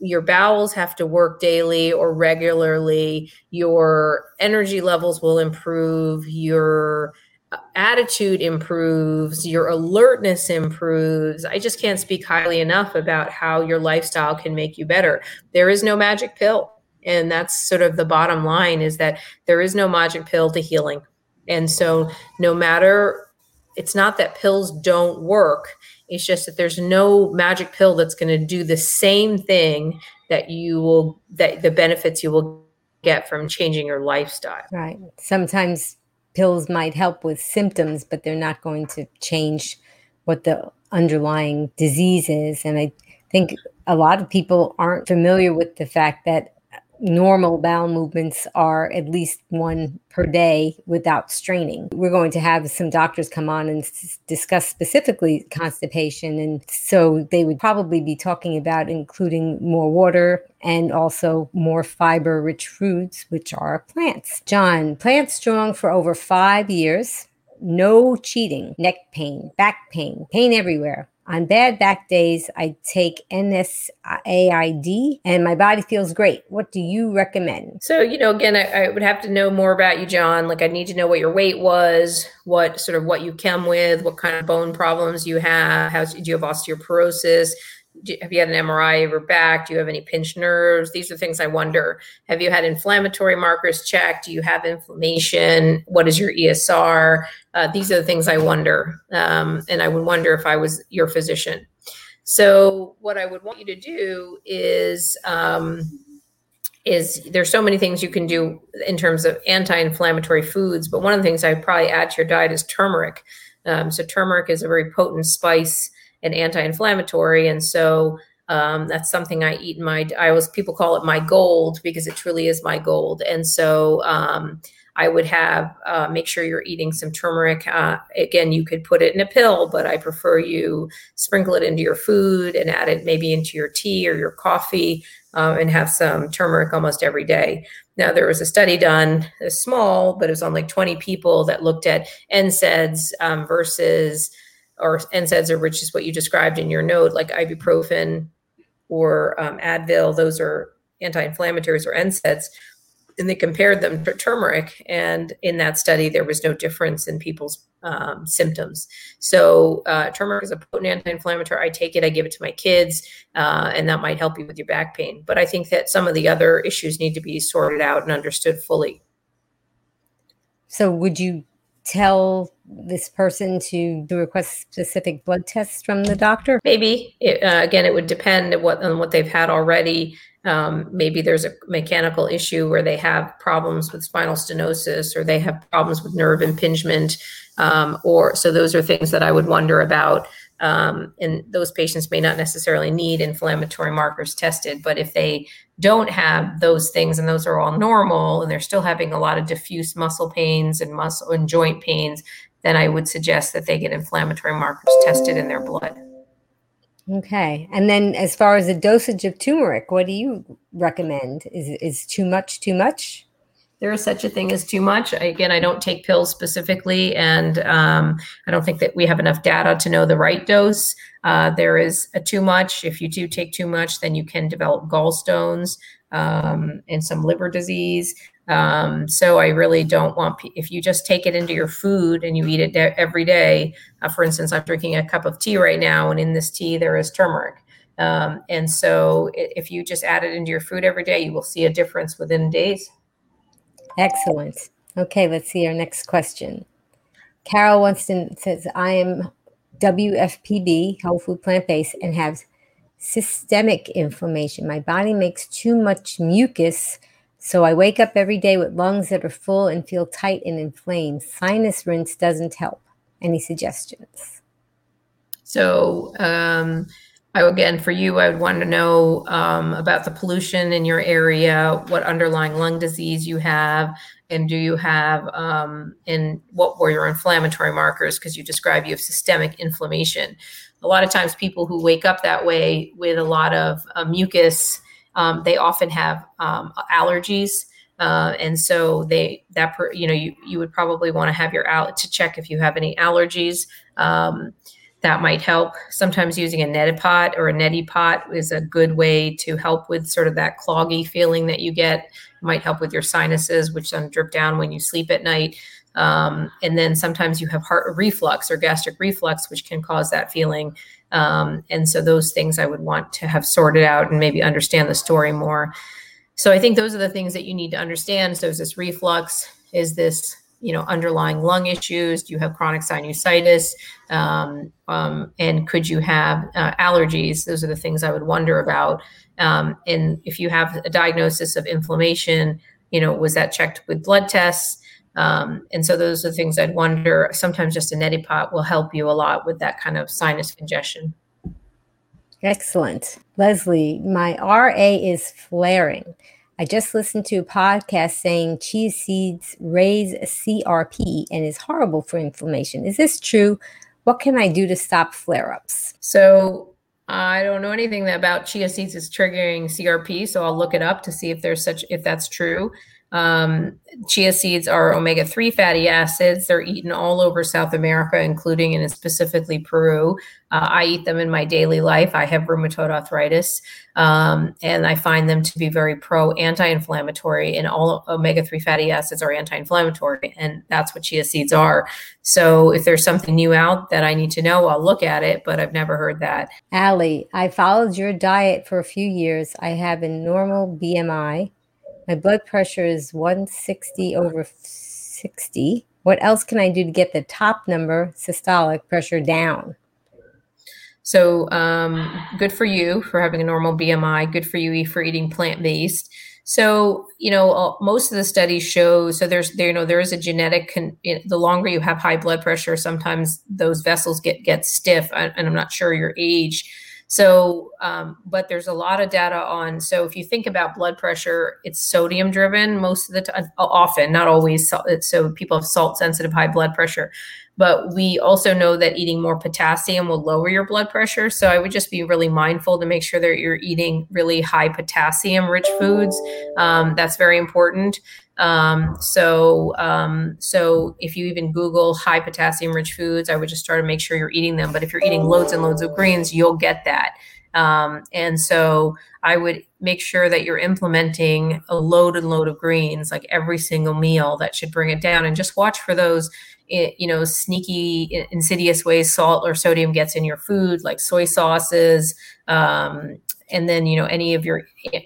your bowels have to work daily or regularly. Your energy levels will improve. Your, uh, attitude improves, your alertness improves. I just can't speak highly enough about how your lifestyle can make you better. There is no magic pill. And that's sort of the bottom line is that there is no magic pill to healing. And so no matter it's not that pills don't work, it's just that there's no magic pill that's going to do the same thing that you will that the benefits you will get from changing your lifestyle. Right. Sometimes pills might help with symptoms, but they're not going to change what the underlying disease is. And I think a lot of people aren't familiar with the fact that normal bowel movements are at least one per day without straining. We're going to have some doctors come on and s- discuss specifically constipation. And so they would probably be talking about including more water and also more fiber rich foods, which are plants. John, plants Strong for over five years no cheating, neck pain, back pain, pain everywhere. On bad back days, I take NSAID and my body feels great. What do you recommend? So, you know, again, I, I, would have to know more about you, John. Like, I need to know what your weight was, what sort of what you came with, what kind of bone problems you have. How do you have osteoporosis? Have you had an MRI of your back? Do you have any pinched nerves? These are things I wonder. Have you had inflammatory markers checked? Do you have inflammation? What is your ESR? Uh, these are the things I wonder. Um, and I would wonder if I was your physician. So, what I would want you to do is, um, is there's so many things you can do in terms of anti-inflammatory foods, but one of the things I'd probably add to your diet is turmeric. Um, so turmeric is a very potent spice and anti-inflammatory and so um, that's something I eat in my I always people call it my gold because it truly is my gold and so um, I would have uh, make sure you're eating some turmeric. Uh, again, you could put it in a pill, but I prefer you sprinkle it into your food and add it maybe into your tea or your coffee um, and have some turmeric almost every day. Now, there was a study done, small, but it was on like 20 people that looked at NSAIDs um, versus or NSAIDs which is what you described in your note, like ibuprofen or um, Advil. Those are anti-inflammatories or NSAIDs. And they compared them to turmeric, and in that study, there was no difference in people's um, symptoms. So, uh, turmeric is a potent anti-inflammatory. I take it, I give it to my kids, uh, and that might help you with your back pain. But I think that some of the other issues need to be sorted out and understood fully. So, would you tell this person to request specific blood tests from the doctor? Maybe. It, uh, again, it would depend what, on what they've had already. Um, maybe there's a mechanical issue where they have problems with spinal stenosis or they have problems with nerve impingement. Um, or so those are things that I would wonder about. Um, and those patients may not necessarily need inflammatory markers tested, but if they don't have those things and those are all normal and they're still having a lot of diffuse muscle pains and muscle and joint pains, then I would suggest that they get inflammatory markers tested in their blood. Okay. And then as far as the dosage of turmeric, what do you recommend? Is is too much too much? There is such a thing as too much. Again, I don't take pills specifically, and um, I don't think that we have enough data to know the right dose. Uh, there is a too much. If you do take too much, then you can develop gallstones um, and some liver disease. Um, so I really don't want, if you just take it into your food and you eat it every day, uh, for instance, I'm drinking a cup of tea right now, and in this tea, there is turmeric. Um, and so if you just add it into your food every day, you will see a difference within days. Excellent. Okay, let's see our next question. Carol Winston says, I am WFPB, whole food plant based, and have systemic inflammation. My body makes too much mucus, so I wake up every day with lungs that are full and feel tight and inflamed. Sinus rinse doesn't help. Any suggestions? So, um, I, again, for you, I would want to know um, about the pollution in your area, what underlying lung disease you have, and do you have, um, and what were your inflammatory markers? Because you describe you have systemic inflammation. A lot of times, people who wake up that way with a lot of uh, mucus, um, they often have um, allergies. Uh, and so they that per, you know you you would probably want to have your out to check if you have any allergies. Um, that might help. Sometimes using a neti pot or a neti pot is a good way to help with sort of that cloggy feeling that you get. It might help with your sinuses, which then drip down when you sleep at night. Um, and then sometimes you have heart reflux or gastric reflux, which can cause that feeling. Um, and so those things I would want to have sorted out and maybe understand the story more. So I think those are the things that you need to understand. So is this reflux? Is this you know underlying lung issues? Do you have chronic sinusitis? Um, um, and could you have uh, allergies? Those are the things i would wonder about. Um, and if you have a diagnosis of inflammation you know was that checked with blood tests? Um, and so those are the things i'd wonder. Sometimes just a neti pot will help you a lot with that kind of sinus congestion. Excellent. Leslie my ra is flaring I just listened to a podcast saying chia seeds raise CRP and is horrible for inflammation. Is this true? What can I do to stop flare ups? So, I don't know anything about chia seeds is triggering CRP, so I'll look it up to see if there's such if that's true. Um, chia seeds are omega 3 fatty acids. They're eaten all over South America, including and specifically Peru. Uh, I eat them in my daily life. I have rheumatoid arthritis, um, and I find them to be very pro anti inflammatory, and all omega 3 fatty acids are anti inflammatory, and that's what chia seeds are. So if there's something new out that I need to know, I'll look at it, but I've never heard that. Allie, I followed your diet for a few years. I have a normal BMI. My blood pressure is 160 over 60. What else can I do to get the top number systolic pressure down? So, um, good for you for having a normal BMI. Good for you for eating plant based. So, you know, most of the studies show so there's there you know there is a genetic con- the longer you have high blood pressure, sometimes those vessels get get stiff. and I'm not sure your age so, um, but there's a lot of data on. So, if you think about blood pressure, it's sodium driven most of the time, often, not always. So, people have salt sensitive high blood pressure. But we also know that eating more potassium will lower your blood pressure. So, I would just be really mindful to make sure that you're eating really high potassium rich foods. Um, that's very important. Um, so, um, so if you even Google high potassium rich foods, I would just try to make sure you're eating them. But if you're eating loads and loads of greens, you'll get that. Um, and so I would make sure that you're implementing a load and load of greens like every single meal that should bring it down and just watch for those eh, you know sneaky insidious ways salt or sodium gets in your food like soy sauces um, and then you know any of your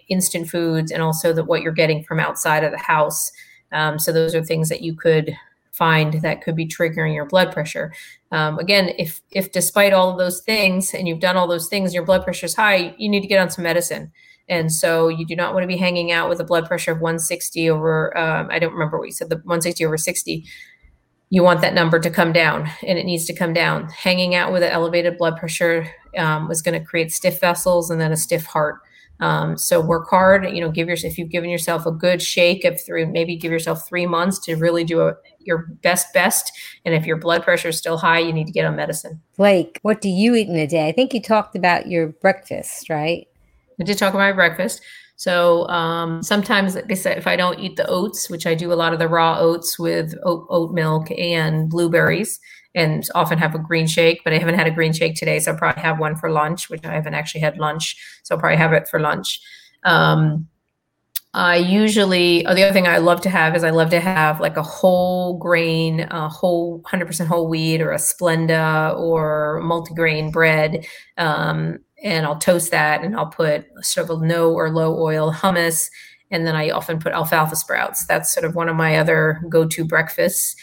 instant foods and also the, what you're getting from outside of the house. Um, so those are things that you could find that could be triggering your blood pressure. Um, again if if despite all of those things and you've done all those things your blood pressure is high you need to get on some medicine. And so you do not want to be hanging out with a blood pressure of 160 over um, i don't remember what you said the 160 over 60 you want that number to come down and it needs to come down. Hanging out with an elevated blood pressure um, is going to create stiff vessels and then a stiff heart. Um, so work hard. You know, give your if you've given yourself a good shake of three, maybe give yourself three months to really do a, your best best. And if your blood pressure is still high, you need to get on medicine. Blake, what do you eat in a day? I think you talked about your breakfast, right? I did talk about my breakfast. So um, sometimes, like I said, if I don't eat the oats, which I do a lot of the raw oats with oat, oat milk and blueberries, and often have a green shake, but I haven't had a green shake today, so I'll probably have one for lunch, which I haven't actually had lunch, so I'll probably have it for lunch. Um, I usually, oh, the other thing I love to have is I love to have like a whole grain, a whole 100% whole wheat or a Splenda or multigrain bread. Um, and I'll toast that and I'll put sort of a no or low oil hummus. And then I often put alfalfa sprouts. That's sort of one of my other go to breakfasts.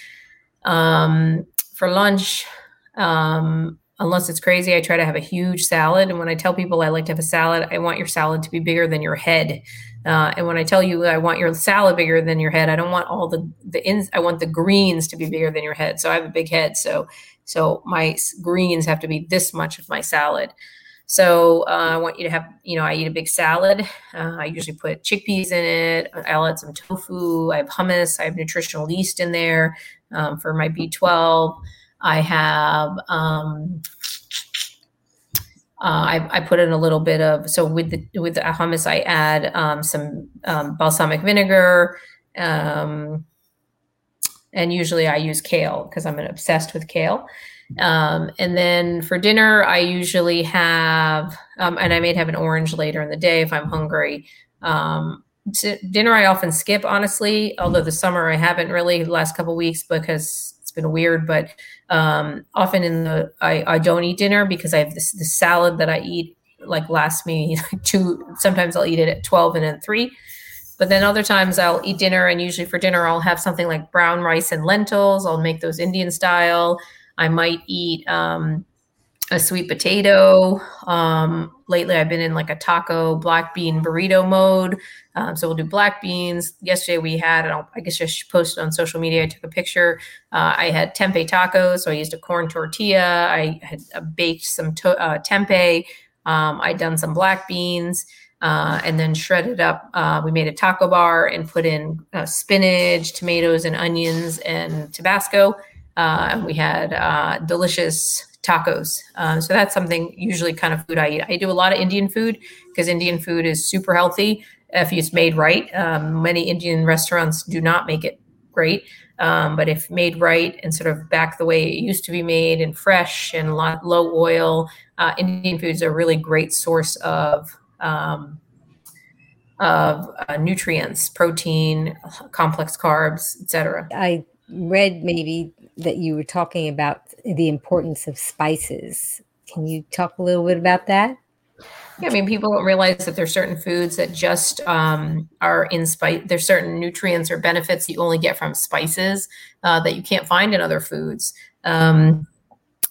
Um, for lunch, um, unless it's crazy, I try to have a huge salad. And when I tell people I like to have a salad, I want your salad to be bigger than your head. Uh, and when I tell you I want your salad bigger than your head, I don't want all the the ins. I want the greens to be bigger than your head. So I have a big head, so so my greens have to be this much of my salad. So uh, I want you to have, you know, I eat a big salad. Uh, I usually put chickpeas in it. I'll add some tofu. I have hummus. I have nutritional yeast in there um, for my B12. I have, um, uh, I, I, put in a little bit of, so with the, with the hummus, I add um, some um, balsamic vinegar. Um, and usually I use kale because I'm obsessed with kale. Um, and then for dinner, I usually have, um, and I may have an orange later in the day if I'm hungry. Um, dinner I often skip, honestly. Although the summer I haven't really the last couple weeks because it's been weird. But um, often in the I, I don't eat dinner because I have this, this salad that I eat like lasts me two. Sometimes I'll eat it at twelve and at three. But then other times I'll eat dinner, and usually for dinner I'll have something like brown rice and lentils. I'll make those Indian style. I might eat um, a sweet potato. Um, lately, I've been in like a taco black bean burrito mode. Um, so we'll do black beans. Yesterday we had, and i guess just posted on social media. I took a picture. Uh, I had tempeh tacos, so I used a corn tortilla. I had uh, baked some to- uh, tempeh. Um, I'd done some black beans. Uh, and then shredded up. Uh, we made a taco bar and put in uh, spinach, tomatoes, and onions and Tabasco. Uh, we had uh, delicious tacos. Uh, so that's something usually kind of food I eat. I do a lot of Indian food because Indian food is super healthy. if it's made right. Um, many Indian restaurants do not make it great. Um, but if made right and sort of back the way it used to be made and fresh and lot, low oil, uh, Indian foods are a really great source of um, of uh, nutrients, protein, complex carbs, etc. I read maybe that you were talking about the importance of spices. Can you talk a little bit about that? Yeah, I mean, people don't realize that there's certain foods that just um, are in spice. There's certain nutrients or benefits you only get from spices uh, that you can't find in other foods. Um,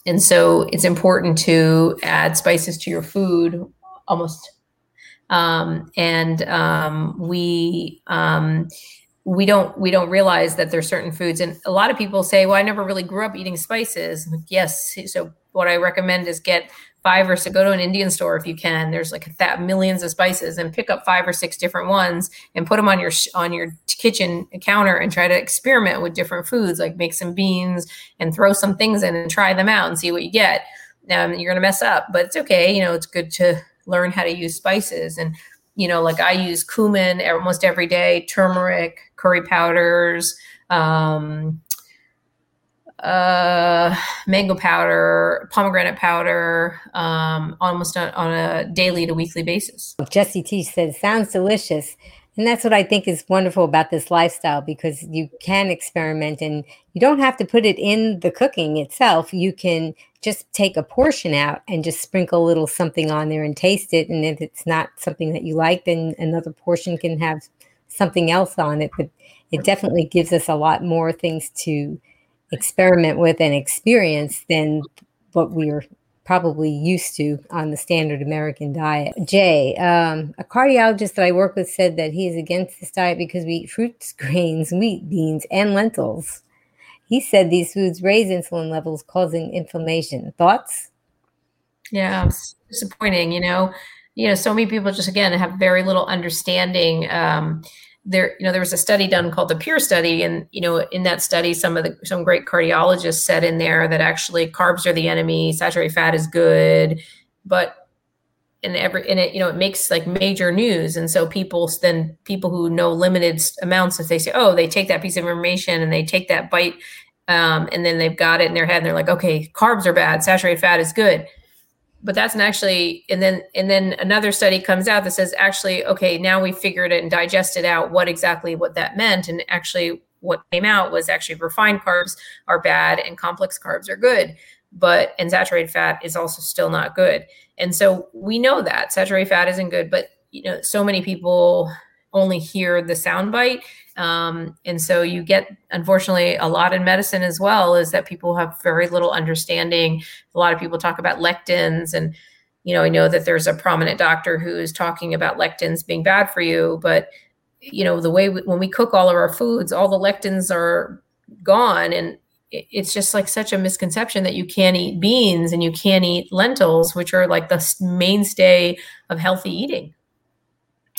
and so it's important to add spices to your food almost. Um, and um, we um, we don't we don't realize that there's certain foods. And a lot of people say well i never really grew up eating spices. Yes so what i recommend is get five or so go to an indian store if you can. There's like that millions of spices and pick up five or six different ones and put them on your on your kitchen counter and try to experiment with different foods like make some beans and throw some things in and try them out and see what you get. Um, you're to mess up but it's okay you know it's good to learn how to use spices. And you know, like I use cumin almost every day, turmeric, curry powders, um, uh, mango powder, pomegranate powder, um, almost on, on a daily to weekly basis. Jesse T said, sounds delicious. And that's what I think is wonderful about this lifestyle because you can experiment and you don't have to put it in the cooking itself. You can just take a portion out and just sprinkle a little something on there and taste it. And if it's not something that you like, then another portion can have something else on it. But it definitely gives us a lot more things to experiment with and experience than what we're probably used to on the standard American diet. Jay, um, a cardiologist that I work with said that he is against this diet because we eat fruits, grains, wheat, beans, and lentils. He said these foods raise insulin levels, causing inflammation. Thoughts? Yeah, it's disappointing. You know, you know, so many people just again have very little understanding. Um, there you know there was a study done called the PURE study and you know in that study some of the some great cardiologists said in there that actually carbs are the enemy saturated fat is good but and every and it you know it makes like major news and so people then people who know limited amounts if they say oh they take that piece of information and they take that bite um, and then they've got it in their head and they're like okay carbs are bad saturated fat is good but that's actually and then and then another study comes out that says actually okay now we figured it and digested out what exactly what that meant. And actually what came out was actually refined carbs are bad and complex carbs are good but and saturated fat is also still not good. And so we know that saturated fat isn't good but you know so many people only hear the soundbite um, and so you get, unfortunately, a lot in medicine as well is that people have very little understanding. A lot of people talk about lectins and you know, I know that there's a prominent doctor who is talking about lectins being bad for you, but you know, the way we, when we cook all of our foods, all the lectins are gone and it's just like such a misconception that you can't eat beans and you can't eat lentils, which are like the mainstay of healthy eating.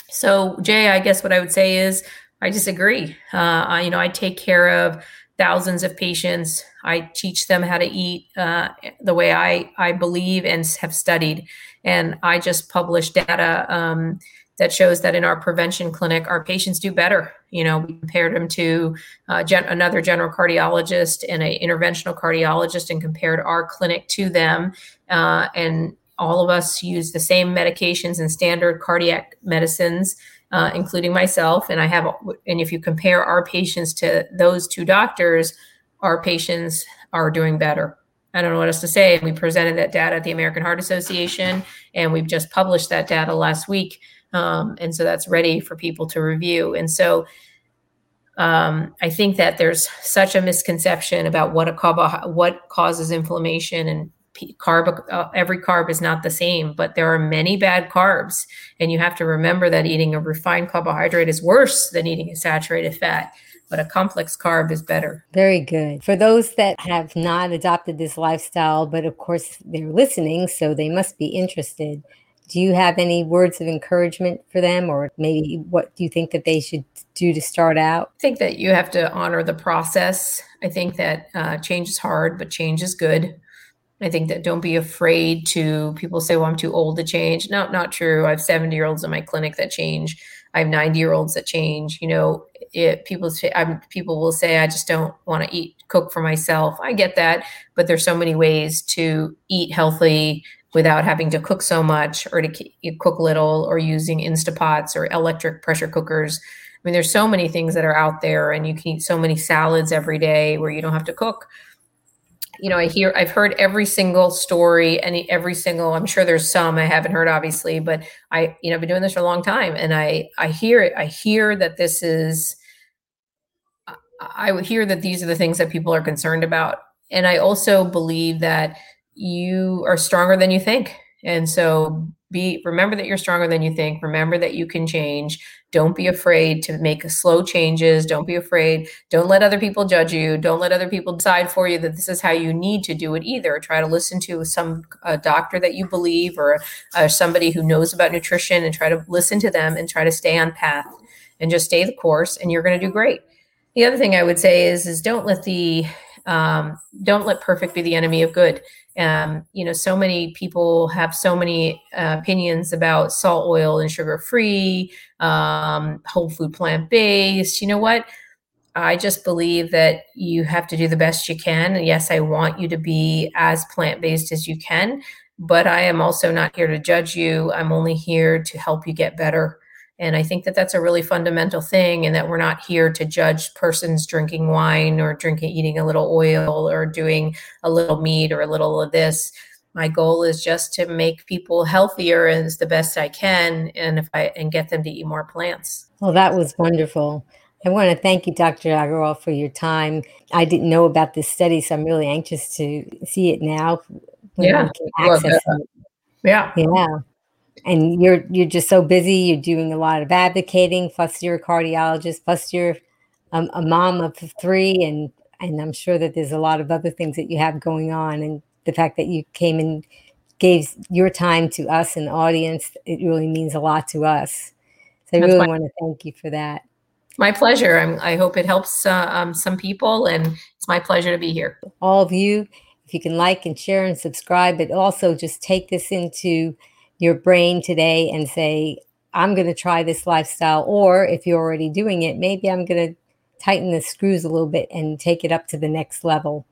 So, Jay, I guess what I would say is I disagree. Uh, I, you know, I take care of thousands of patients. I teach them how to eat uh, the way I I believe and have studied. And I just published data um, that shows that in our prevention clinic, our patients do better. You know, we compared them to uh, gen- another general cardiologist and an interventional cardiologist, and compared our clinic to them. Uh, and all of us use the same medications and standard cardiac medicines uh, including myself. And I have, and if you compare our patients to those two doctors, our patients are doing better. I don't know what else to say. We presented that data at the American Heart Association, and we've just published that data last week. Um, and so that's ready for people to review. And so um, I think that there's such a misconception about what a what causes inflammation and carb uh, every carb is not the same but there are many bad carbs. And you have to remember that eating a refined carbohydrate is worse than eating a saturated fat but a complex carb is better. Very good. For those that have not adopted this lifestyle but of course they're listening so they must be interested do you have any words of encouragement for them? Or maybe what do you think that they should do to start out? I think that you have to honor the process. I think that uh, change is hard but change is good I think that don't be afraid to people say, well, I'm too old to change. No, not true. I have 70 year olds in my clinic that change I have 90 year olds that change. You know, it, people say, I'm, people will say, I just don't want to eat, cook for myself. I get that, but there's so many ways to eat healthy without having to cook so much or to cook little or using Instapots or electric pressure cookers. I mean, there's so many things that are out there, and you can eat so many salads every day where you don't have to cook. You know, I hear, I've heard every single story, and every single. I'm sure there's some I haven't heard, obviously, but I, you know, I've been doing this for a long time, and I, I hear it. I hear that this is. I hear that these are the things that people are concerned about, and I also believe that you are stronger than you think. And so be remember that you're stronger than you think. Remember that you can change. Don't be afraid to make slow changes. Don't be afraid. Don't let other people judge you. Don't let other people decide for you that this is how you need to do it either. Try to listen to some a doctor that you believe or uh, somebody who knows about nutrition and try to listen to them and try to stay on path and just stay the course and you're going to do great. The other thing I would say is is don't let the um, don't let perfect be the enemy of good. Um, you know, so many people have so many uh, opinions about salt, oil, and sugar free, um, whole food, plant based. You know what? I just believe that you have to do the best you can. And yes, I want you to be as plant based as you can, but I am also not here to judge you. I'm only here to help you get better and I think that that's a really fundamental thing, and that we're not here to judge persons drinking wine or drinking, eating a little oil or doing a little meat or a little of this. My goal is just to make people healthier as the best I can, and if I and get them to eat more plants. Well, that was wonderful. I want to thank you, Dr. Aggarwal, for your time. I didn't know about this study, so I'm really anxious to see it now. Uh, yeah. Yeah. Yeah and you're you're just so busy you're doing a lot of advocating plus you're a cardiologist plus you're um, a mom of three and and i'm sure that there's a lot of other things that you have going on and the fact that you came and gave your time to us and audience it really means a lot to us. So i That's really my, want to thank you for that. My pleasure. I'm, i hope it helps uh, um, some people and it's my pleasure to be here. All of you if you can like and share and subscribe but also just take this into your brain today and say, I'm going to try this lifestyle. Or if you're already doing it, maybe I'm going to tighten the screws a little bit and take it up to the next level.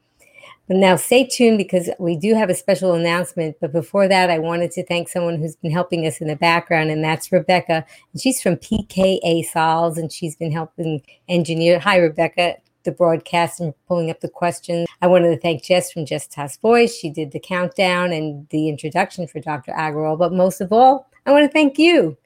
But now stay tuned because we do have a special announcement. But before that, I wanted to thank someone who's been helping us in the background, and that's Rebecca. And she's from PKA Sols, and she's been helping engineer. Hi, Rebecca the broadcast and pulling up the questions. I wanted to thank Jess from Jess Task Voice. She did the countdown and the introduction for Dr. Aggarwal. But most of all, I want to thank you.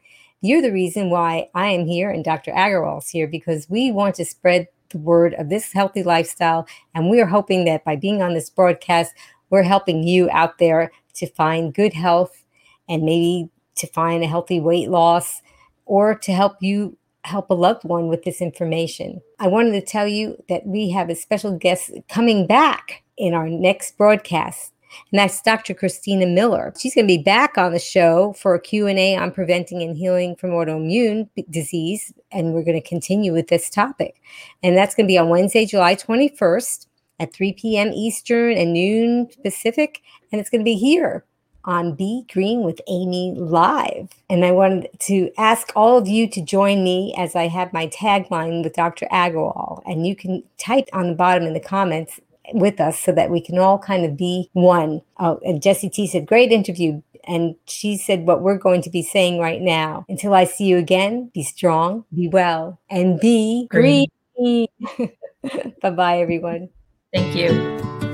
You're the reason why I am here and Dr. Aggarwal's here because we want to spread the word of this healthy lifestyle. And we are hoping that by being on this broadcast, we're helping you out there to find good health and maybe to find a healthy weight loss or to help you help a loved one with this information. I wanted to tell you that we have a special guest coming back in our next broadcast. And that's Dr. Christina Miller. She's going to be back on the show for a Q&A on preventing and healing from autoimmune disease. And we're going to continue with this topic. And that's going to be on Wednesday, July 21st at 3 p.m. Eastern and noon Pacific. And it's going to be here on Be Green with Amy Live. And I wanted to ask all of you to join me as I have my tagline with Dr. Aggarwal. And you can type on the bottom in the comments with us so that we can all kind of be one. Oh, and Jessie T said, great interview. And she said what we're going to be saying right now. Until I see you again, be strong, be well, and be green. green. bye bye, everyone. Thank you.